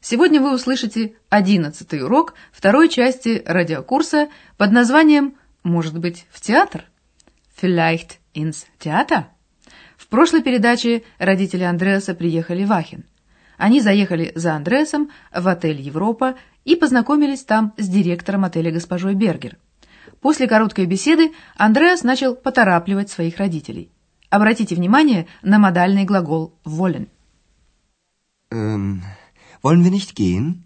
сегодня вы услышите одиннадцатый урок второй части радиокурса под названием «Может быть, в театр?» Vielleicht ins Theater? В прошлой передаче родители Андреаса приехали в Ахен. Они заехали за Андреасом в отель «Европа» и познакомились там с директором отеля госпожой Бергер. После короткой беседы Андреас начал поторапливать своих родителей. Обратите внимание на модальный глагол «wollen». Ähm, wollen wir nicht gehen?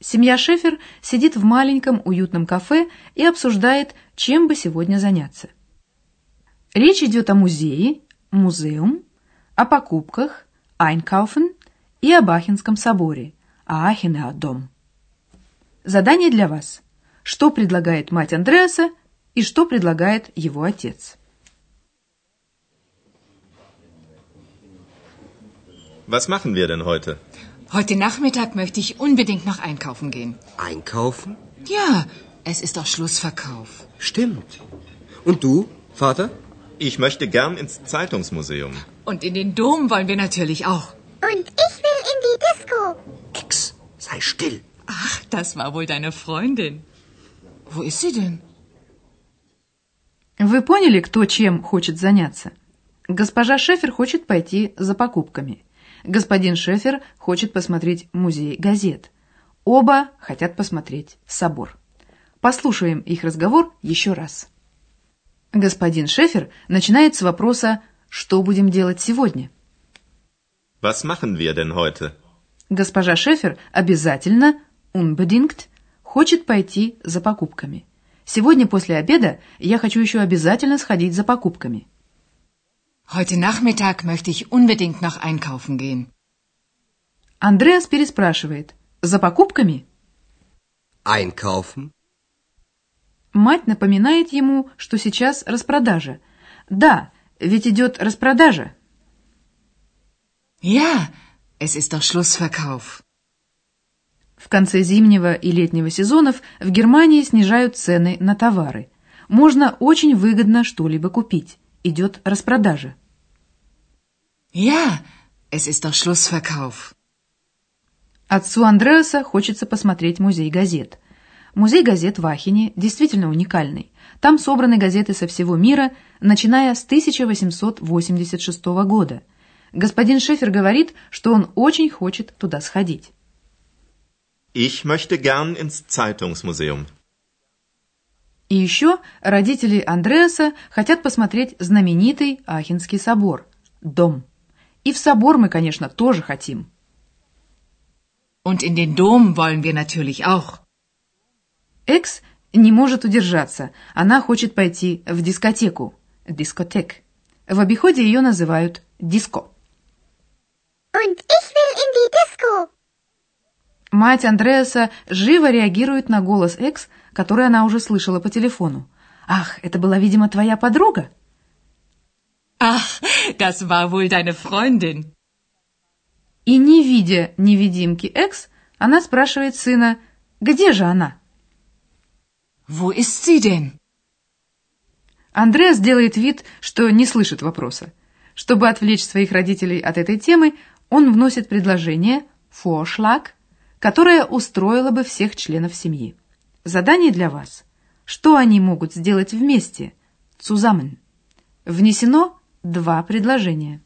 Семья Шефер сидит в маленьком уютном кафе и обсуждает, чем бы сегодня заняться. Речь идет о музее, музеум, о покупках, Einkaufen и об Ахенском соборе, Аахене дом. Задание для вас. Что предлагает мать Андреаса и что предлагает его отец? Was machen wir denn heute? Heute Nachmittag möchte ich unbedingt noch einkaufen gehen. Einkaufen? Ja, es ist doch Schlussverkauf. Stimmt. Und du, Vater? Ich möchte gern ins Zeitungsmuseum. Und in den Dom wollen wir natürlich auch. Und ich will in die Disco. Ex, sei still. Ach, das war wohl deine Freundin. Wo ist sie denn? Вы поняли, кто чем хочет заняться? Госпожа Шефер хочет пойти за покупками. Господин Шефер хочет посмотреть музей газет. Оба хотят посмотреть собор. Послушаем их разговор еще раз. Господин Шефер начинает с вопроса «Что будем делать сегодня?». Was machen wir denn heute? Госпожа Шефер обязательно, unbedingt, хочет пойти за покупками. Сегодня после обеда я хочу еще обязательно сходить за покупками. Heute Nachmittag möchte ich unbedingt noch einkaufen gehen. Андреас переспрашивает. За покупками? Einkaufen? Мать напоминает ему, что сейчас распродажа. Да, ведь идет распродажа. Ja, es ist doch Schlussverkauf. В конце зимнего и летнего сезонов в Германии снижают цены на товары. Можно очень выгодно что-либо купить. Идет распродажа. Ja, es ist doch Schlussverkauf. Отцу Андреаса хочется посмотреть музей газет. Музей газет в Ахене действительно уникальный. Там собраны газеты со всего мира, начиная с 1886 года. Господин Шефер говорит, что он очень хочет туда сходить. Ich möchte gern ins Zeitungsmuseum. И еще родители Андреаса хотят посмотреть знаменитый Ахенский собор – дом. И в собор мы, конечно, тоже хотим. Und in den Dom wollen wir natürlich auch. Экс не может удержаться. Она хочет пойти в дискотеку – дискотек. В обиходе ее называют диско. Und ich will in die Disco. Мать Андреаса живо реагирует на голос Экс, который она уже слышала по телефону. «Ах, это была, видимо, твоя подруга?» Ach, das war wohl deine Freundin. И не видя невидимки Экс, она спрашивает сына, где же она? Wo ist sie denn? Андреас делает вид, что не слышит вопроса. Чтобы отвлечь своих родителей от этой темы, он вносит предложение «Vorschlag», которое устроило бы всех членов семьи. Задание для вас. Что они могут сделать вместе? Zusammen. Внесено два предложения.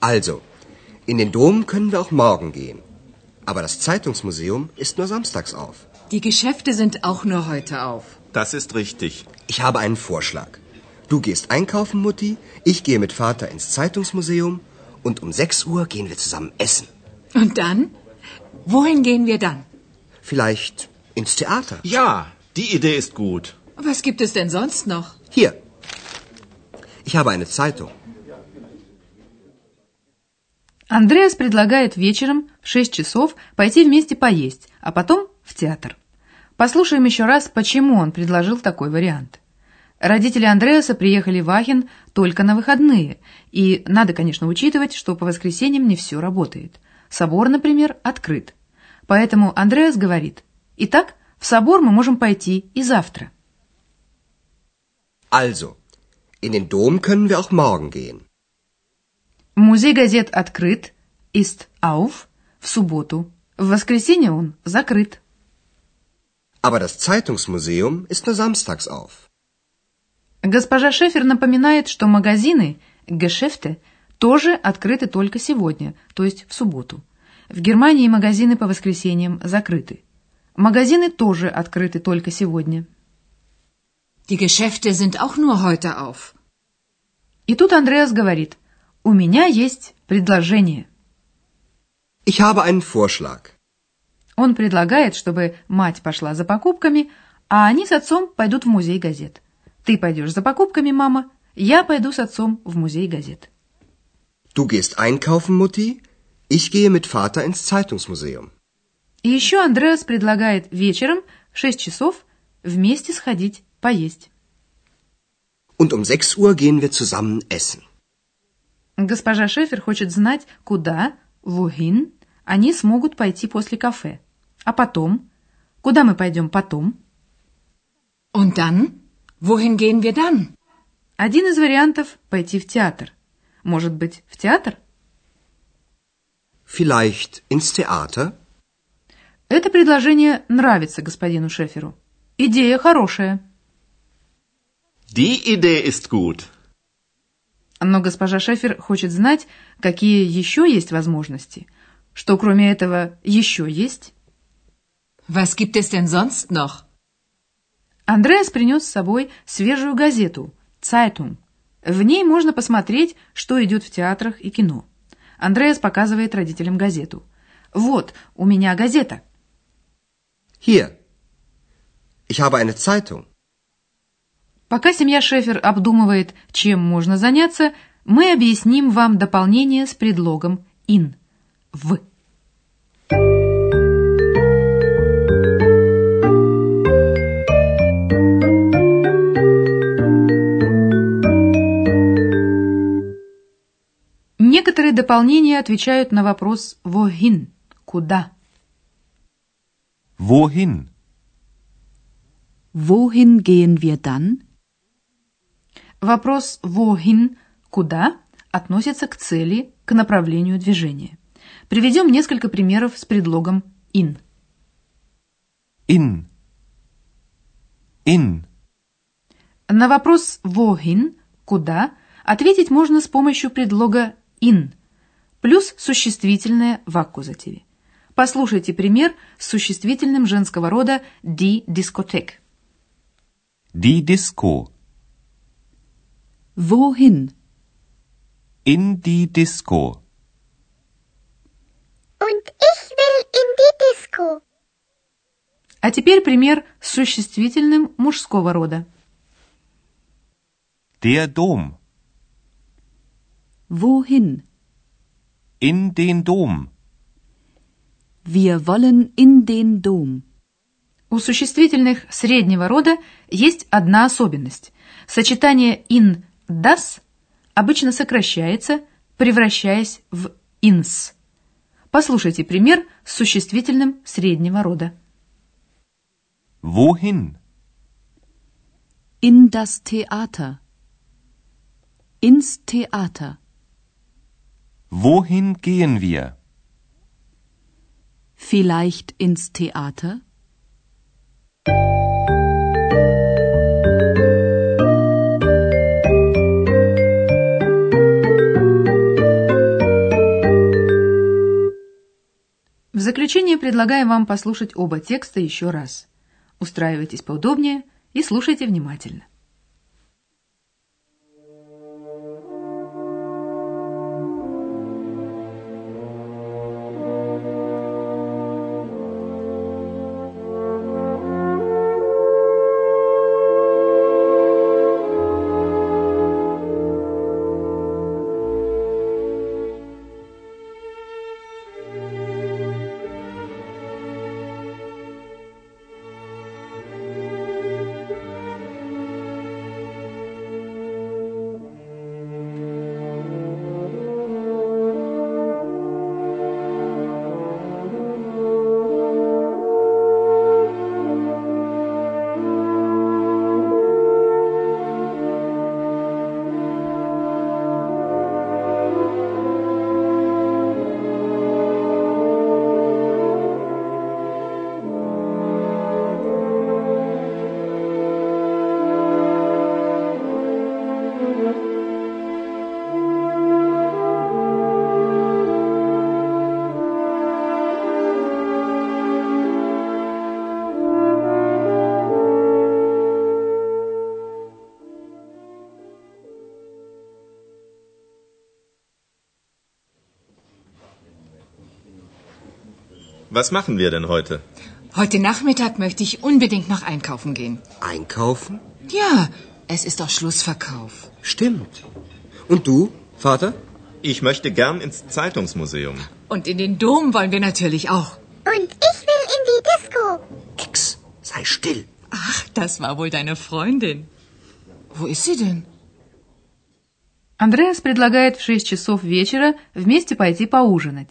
Also, in den Dom können wir auch morgen gehen. Aber das Zeitungsmuseum ist nur samstags auf. Die Geschäfte sind auch nur heute auf. Das ist richtig. Ich habe einen Vorschlag. Du gehst einkaufen, Mutti, ich gehe mit Vater ins Zeitungsmuseum und um 6 Uhr gehen wir zusammen essen. Und dann? Wohin gehen wir dann? Vielleicht ins Theater. Ja, die Idee ist gut. Was gibt es denn sonst noch? Hier. Ich habe eine Zeitung. Андреас предлагает вечером в 6 часов пойти вместе поесть, а потом в театр. Послушаем еще раз, почему он предложил такой вариант. Родители Андреаса приехали в Ахен только на выходные, и надо, конечно, учитывать, что по воскресеньям не все работает. Собор, например, открыт. Поэтому Андреас говорит, «Итак, в собор мы можем пойти и завтра». Also, in den Dom können wir auch morgen gehen. Музей газет открыт, ist auf, в субботу. В воскресенье он закрыт. Aber das Zeitungsmuseum ist nur samstags auf. Госпожа Шефер напоминает, что магазины, гешефте, тоже открыты только сегодня, то есть в субботу. В Германии магазины по воскресеньям закрыты. Магазины тоже открыты только сегодня. Die Geschäfte sind auch nur heute auf. И тут Андреас говорит, у меня есть предложение. Ich habe einen Vorschlag. Он предлагает, чтобы мать пошла за покупками, а они с отцом пойдут в музей газет. Ты пойдешь за покупками, мама, я пойду с отцом в музей газет. Du gehst einkaufen, Mutti. Ich gehe mit Vater ins Zeitungsmuseum. И еще Андреас предлагает вечером в 6 часов вместе сходить поесть. Und um 6 Uhr gehen wir zusammen essen. Госпожа Шефер хочет знать, куда, wohin, они смогут пойти после кафе. А потом? Куда мы пойдем потом? Und dann? Wohin gehen wir dann? Один из вариантов – пойти в театр. Может быть, в театр? Vielleicht ins Theater? Это предложение нравится господину Шеферу. Идея хорошая. Die Idee ist gut. Но госпожа Шефер хочет знать, какие еще есть возможности. Что кроме этого еще есть? Was gibt es denn sonst noch? Андреас принес с собой свежую газету «Zeitung». В ней можно посмотреть, что идет в театрах и кино. Андреас показывает родителям газету. «Вот, у меня газета». Hier. Ich habe eine Zeitung. Пока семья Шефер обдумывает, чем можно заняться, мы объясним вам дополнение с предлогом «in» – «в». Некоторые дополнения отвечают на вопрос «wohin» – «куда?». Wohin? Wohin gehen wir dann? Вопрос «wohin» – «куда?» относится к цели, к направлению движения. Приведем несколько примеров с предлогом «in». In. In. На вопрос «wohin» – «куда?» ответить можно с помощью предлога «in» плюс существительное в аккузативе. Послушайте пример с существительным женского рода «die Diskothek». Die Disco. Wohin? In die Disco. Und ich will in die Disco. А теперь пример с существительным мужского рода. Der Dom. Wohin? In den Dom. Wir wollen in den Dom. У существительных среднего рода есть одна особенность. Сочетание in das обычно сокращается, превращаясь в ins. Послушайте пример с существительным среднего рода. Wohin? In das Theater. Ins Theater. Wohin gehen wir? Vielleicht ins Theater? В заключение предлагаем вам послушать оба текста еще раз. Устраивайтесь поудобнее и слушайте внимательно. Was machen wir denn heute? Heute Nachmittag möchte ich unbedingt noch einkaufen gehen. Einkaufen? Ja, es ist doch Schlussverkauf. Stimmt. Und du, Vater? Ich möchte gern ins Zeitungsmuseum. Und in den Dom wollen wir natürlich auch. Und ich will in die Disco. Ex, sei still. Ach, das war wohl deine Freundin. Wo ist sie denn? Андреас предлагает в 6 часов вечера вместе пойти поужинать.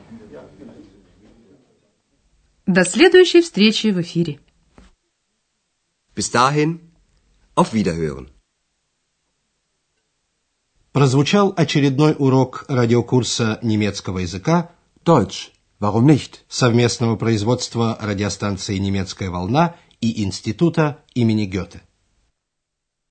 До следующей встречи в эфире. Bis dahin, auf Wiederhören. Прозвучал очередной урок радиокурса немецкого языка Deutsch. Warum nicht? совместного производства радиостанции «Немецкая волна» и Института имени Гёте.